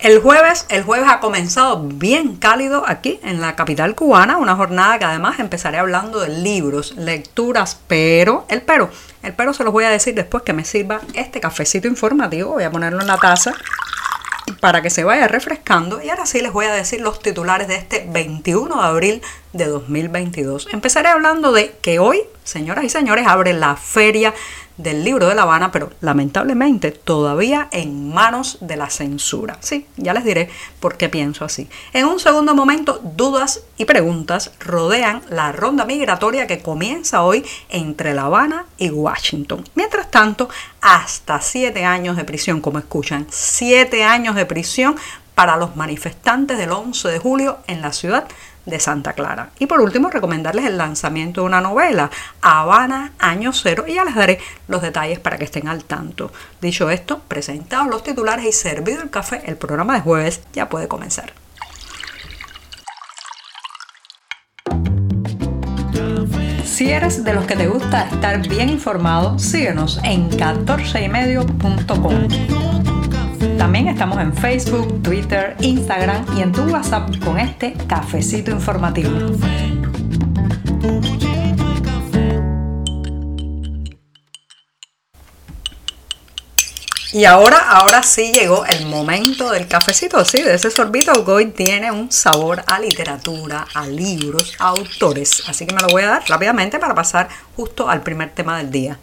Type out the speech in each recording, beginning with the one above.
El jueves, el jueves ha comenzado bien cálido aquí en la capital cubana, una jornada que además empezaré hablando de libros, lecturas, pero, el pero, el pero se los voy a decir después que me sirva este cafecito informativo, voy a ponerlo en la taza para que se vaya refrescando y ahora sí les voy a decir los titulares de este 21 de abril de 2022. Empezaré hablando de que hoy, señoras y señores, abre la feria del libro de La Habana, pero lamentablemente todavía en manos de la censura. Sí, ya les diré por qué pienso así. En un segundo momento, dudas y preguntas rodean la ronda migratoria que comienza hoy entre La Habana y Washington. Mientras tanto, hasta siete años de prisión, como escuchan, siete años de prisión para los manifestantes del 11 de julio en la ciudad de Santa Clara. Y por último, recomendarles el lanzamiento de una novela, Habana Año Cero, y ya les daré los detalles para que estén al tanto. Dicho esto, presentados los titulares y servido el café, el programa de jueves ya puede comenzar. Si eres de los que te gusta estar bien informado, síguenos en 14ymedio.com. También estamos en Facebook, Twitter, Instagram y en tu WhatsApp con este cafecito informativo. Y ahora, ahora sí llegó el momento del cafecito, sí, de ese sorbito que hoy tiene un sabor a literatura, a libros, a autores. Así que me lo voy a dar rápidamente para pasar justo al primer tema del día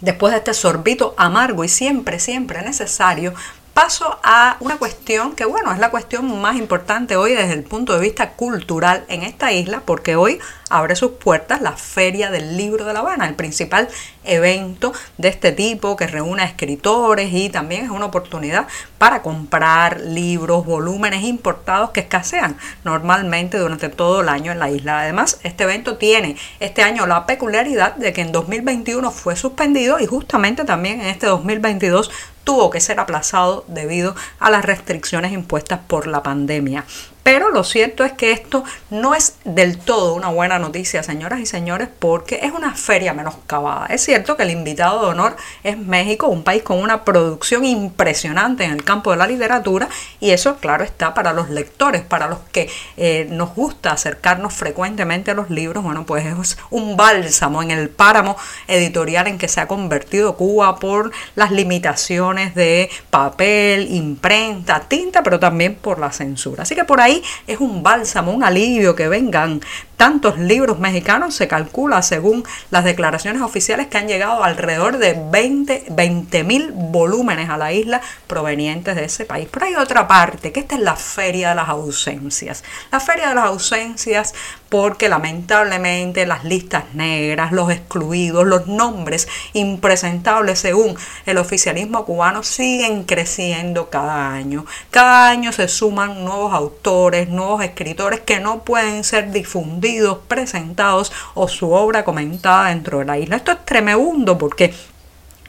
después de este sorbito amargo y siempre, siempre necesario, paso a una cuestión que, bueno, es la cuestión más importante hoy desde el punto de vista cultural en esta isla, porque hoy abre sus puertas la Feria del Libro de La Habana, el principal evento de este tipo que reúne a escritores y también es una oportunidad para comprar libros, volúmenes importados que escasean normalmente durante todo el año en la isla. Además, este evento tiene este año la peculiaridad de que en 2021 fue suspendido y justamente también en este 2022 tuvo que ser aplazado debido a las restricciones impuestas por la pandemia. Pero lo cierto es que esto no es del todo una buena noticia, señoras y señores, porque es una feria menoscabada. Es cierto que el invitado de honor es México, un país con una producción impresionante en el campo de la literatura, y eso, claro, está para los lectores, para los que eh, nos gusta acercarnos frecuentemente a los libros. Bueno, pues es un bálsamo en el páramo editorial en que se ha convertido Cuba por las limitaciones de papel, imprenta, tinta, pero también por la censura. Así que por ahí es un bálsamo, un alivio que vengan tantos libros mexicanos, se calcula según las declaraciones oficiales que han llegado alrededor de 20 mil volúmenes a la isla provenientes de ese país. Pero hay otra parte, que esta es la feria de las ausencias. La feria de las ausencias porque lamentablemente las listas negras, los excluidos, los nombres impresentables según el oficialismo cubano siguen creciendo cada año. Cada año se suman nuevos autores, nuevos escritores que no pueden ser difundidos presentados o su obra comentada dentro de la isla. Esto es tremendo porque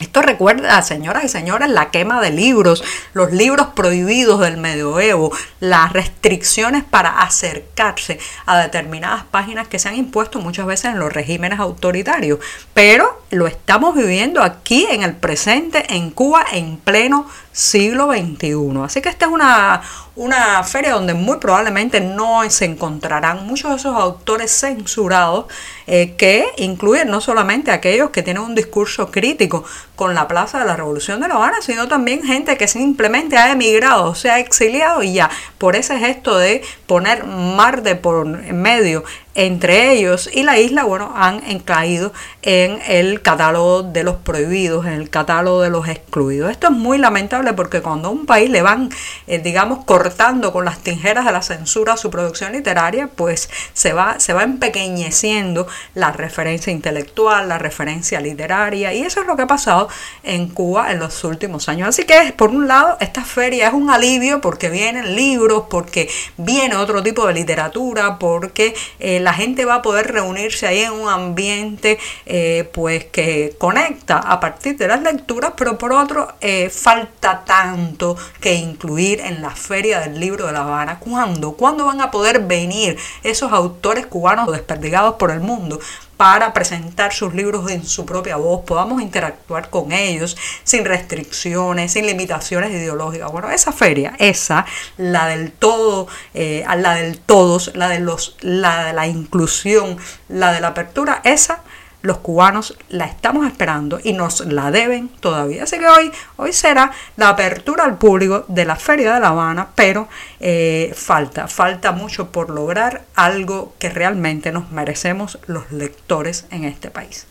esto recuerda, señoras y señores, la quema de libros, los libros prohibidos del medioevo, las restricciones para acercarse a determinadas páginas que se han impuesto muchas veces en los regímenes autoritarios. Pero lo estamos viviendo aquí en el presente, en Cuba, en pleno siglo XXI. Así que esta es una, una feria donde muy probablemente no se encontrarán muchos de esos autores censurados eh, que incluyen no solamente aquellos que tienen un discurso crítico con la Plaza de la Revolución de La Habana, sino también gente que simplemente ha emigrado, se ha exiliado y ya por ese gesto de poner mar de por medio entre ellos y la isla, bueno, han caído en el catálogo de los prohibidos, en el catálogo de los excluidos. Esto es muy lamentable porque cuando a un país le van, eh, digamos, cortando con las tijeras de la censura su producción literaria, pues se va, se va empequeñeciendo la referencia intelectual, la referencia literaria, y eso es lo que ha pasado en Cuba en los últimos años. Así que por un lado esta feria es un alivio porque vienen libros, porque viene otro tipo de literatura, porque eh, la gente va a poder reunirse ahí en un ambiente eh, pues que conecta a partir de las lecturas, pero por otro eh, falta tanto que incluir en la feria del libro de La Habana. ¿Cuándo? ¿Cuándo van a poder venir esos autores cubanos desperdigados por el mundo? Para presentar sus libros en su propia voz, podamos interactuar con ellos sin restricciones, sin limitaciones ideológicas. Bueno, esa feria, esa, la del todo, eh, la del todos, la de los, la de la inclusión, la de la apertura, esa los cubanos la estamos esperando y nos la deben todavía. Así que hoy, hoy será la apertura al público de la Feria de La Habana, pero eh, falta, falta mucho por lograr algo que realmente nos merecemos los lectores en este país.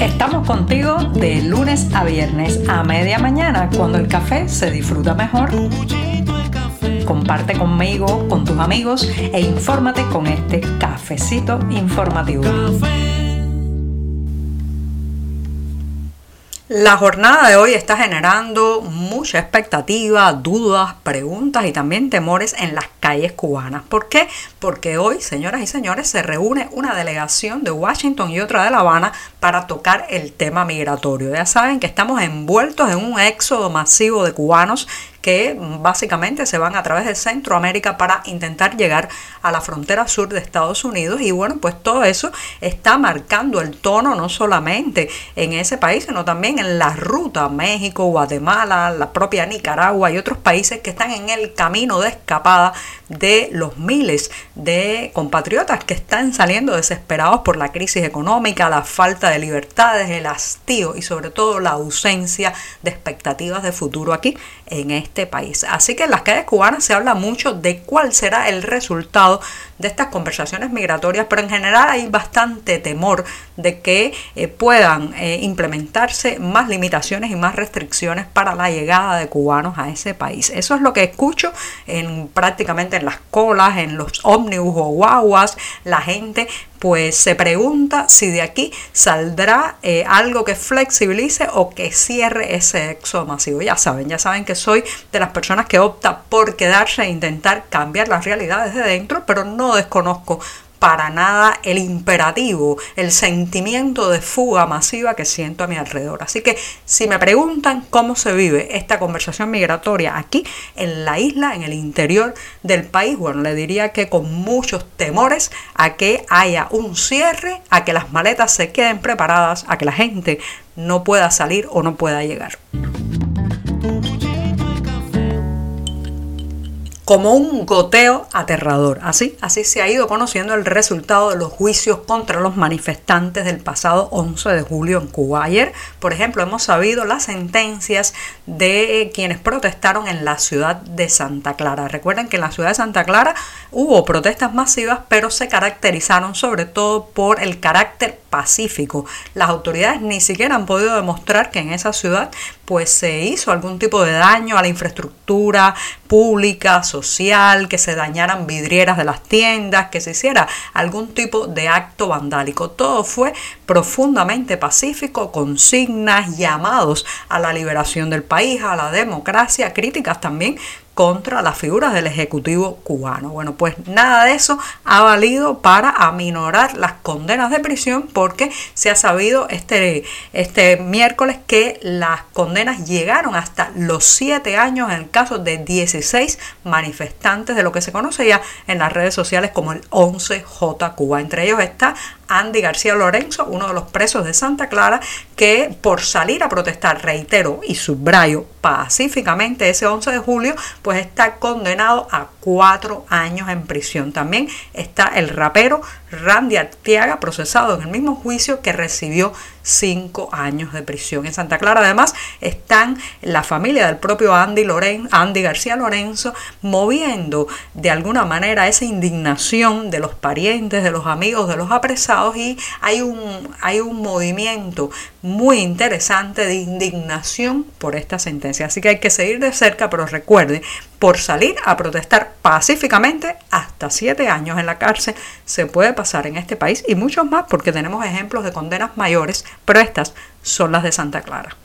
Estamos contigo de lunes a viernes a media mañana, cuando el café se disfruta mejor comparte conmigo, con tus amigos e infórmate con este cafecito informativo. La jornada de hoy está generando mucha expectativa, dudas, preguntas y también temores en las calles cubanas. ¿Por qué? Porque hoy, señoras y señores, se reúne una delegación de Washington y otra de La Habana para tocar el tema migratorio. Ya saben que estamos envueltos en un éxodo masivo de cubanos que básicamente se van a través de Centroamérica para intentar llegar a la frontera sur de Estados Unidos. Y bueno, pues todo eso está marcando el tono no solamente en ese país, sino también en la ruta México, Guatemala, la propia Nicaragua y otros países que están en el camino de escapada de los miles de compatriotas que están saliendo desesperados por la crisis económica, la falta de libertades, el hastío y sobre todo la ausencia de expectativas de futuro aquí en este país. Así que en las calles cubanas se habla mucho de cuál será el resultado de estas conversaciones migratorias, pero en general hay bastante temor de que eh, puedan eh, implementarse más limitaciones y más restricciones para la llegada de cubanos a ese país. Eso es lo que escucho en prácticamente en las colas, en los ómnibus o guaguas, la gente pues se pregunta si de aquí saldrá eh, algo que flexibilice o que cierre ese éxodo masivo. Ya saben, ya saben que soy de las personas que opta por quedarse e intentar cambiar las realidades de dentro, pero no desconozco para nada el imperativo, el sentimiento de fuga masiva que siento a mi alrededor. Así que si me preguntan cómo se vive esta conversación migratoria aquí en la isla, en el interior del país, bueno, le diría que con muchos temores a que haya un cierre, a que las maletas se queden preparadas, a que la gente no pueda salir o no pueda llegar. Como un goteo aterrador. Así, así se ha ido conociendo el resultado de los juicios contra los manifestantes del pasado 11 de julio en Cuba. Ayer, por ejemplo, hemos sabido las sentencias de quienes protestaron en la ciudad de Santa Clara. Recuerden que en la ciudad de Santa Clara hubo protestas masivas, pero se caracterizaron sobre todo por el carácter pacífico. Las autoridades ni siquiera han podido demostrar que en esa ciudad pues se hizo algún tipo de daño a la infraestructura pública, social, que se dañaran vidrieras de las tiendas, que se hiciera algún tipo de acto vandálico. Todo fue profundamente pacífico, consignas, llamados a la liberación del país, a la democracia, críticas también contra las figuras del Ejecutivo cubano. Bueno, pues nada de eso ha valido para aminorar las condenas de prisión porque se ha sabido este, este miércoles que las condenas llegaron hasta los siete años en el caso de 16 manifestantes de lo que se conoce ya en las redes sociales como el 11J Cuba. Entre ellos está Andy García Lorenzo, uno de los presos de Santa Clara, que por salir a protestar, reitero y subrayo pacíficamente ese 11 de julio, pues está condenado a cuatro años en prisión. También está el rapero Randy Artiaga, procesado en el mismo juicio que recibió cinco años de prisión. En Santa Clara además están la familia del propio Andy, Loren, Andy García Lorenzo moviendo de alguna manera esa indignación de los parientes, de los amigos, de los apresados y hay un, hay un movimiento muy interesante de indignación por esta sentencia. Así que hay que seguir de cerca, pero recuerde por salir a protestar pacíficamente hasta siete años en la cárcel se puede pasar en este país y muchos más porque tenemos ejemplos de condenas mayores, pero estas son las de Santa Clara.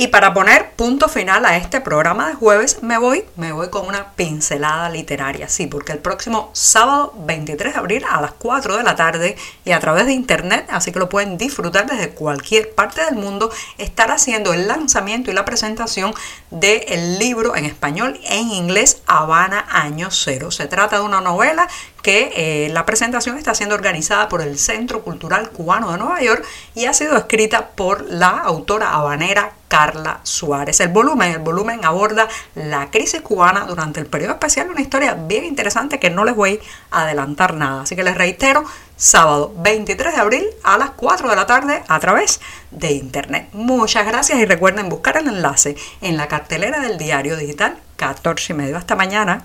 Y para poner punto final a este programa de jueves, me voy, me voy con una pincelada literaria, sí, porque el próximo sábado 23 de abril a las 4 de la tarde y a través de internet, así que lo pueden disfrutar desde cualquier parte del mundo, estará haciendo el lanzamiento y la presentación del libro en español e en inglés Habana Año Cero. Se trata de una novela que eh, la presentación está siendo organizada por el Centro Cultural Cubano de Nueva York y ha sido escrita por la autora habanera Carla Suárez. El volumen, el volumen aborda la crisis cubana durante el periodo especial, una historia bien interesante que no les voy a adelantar nada. Así que les reitero, sábado 23 de abril a las 4 de la tarde a través de internet. Muchas gracias y recuerden buscar el enlace en la cartelera del diario digital 14 y medio. Hasta mañana.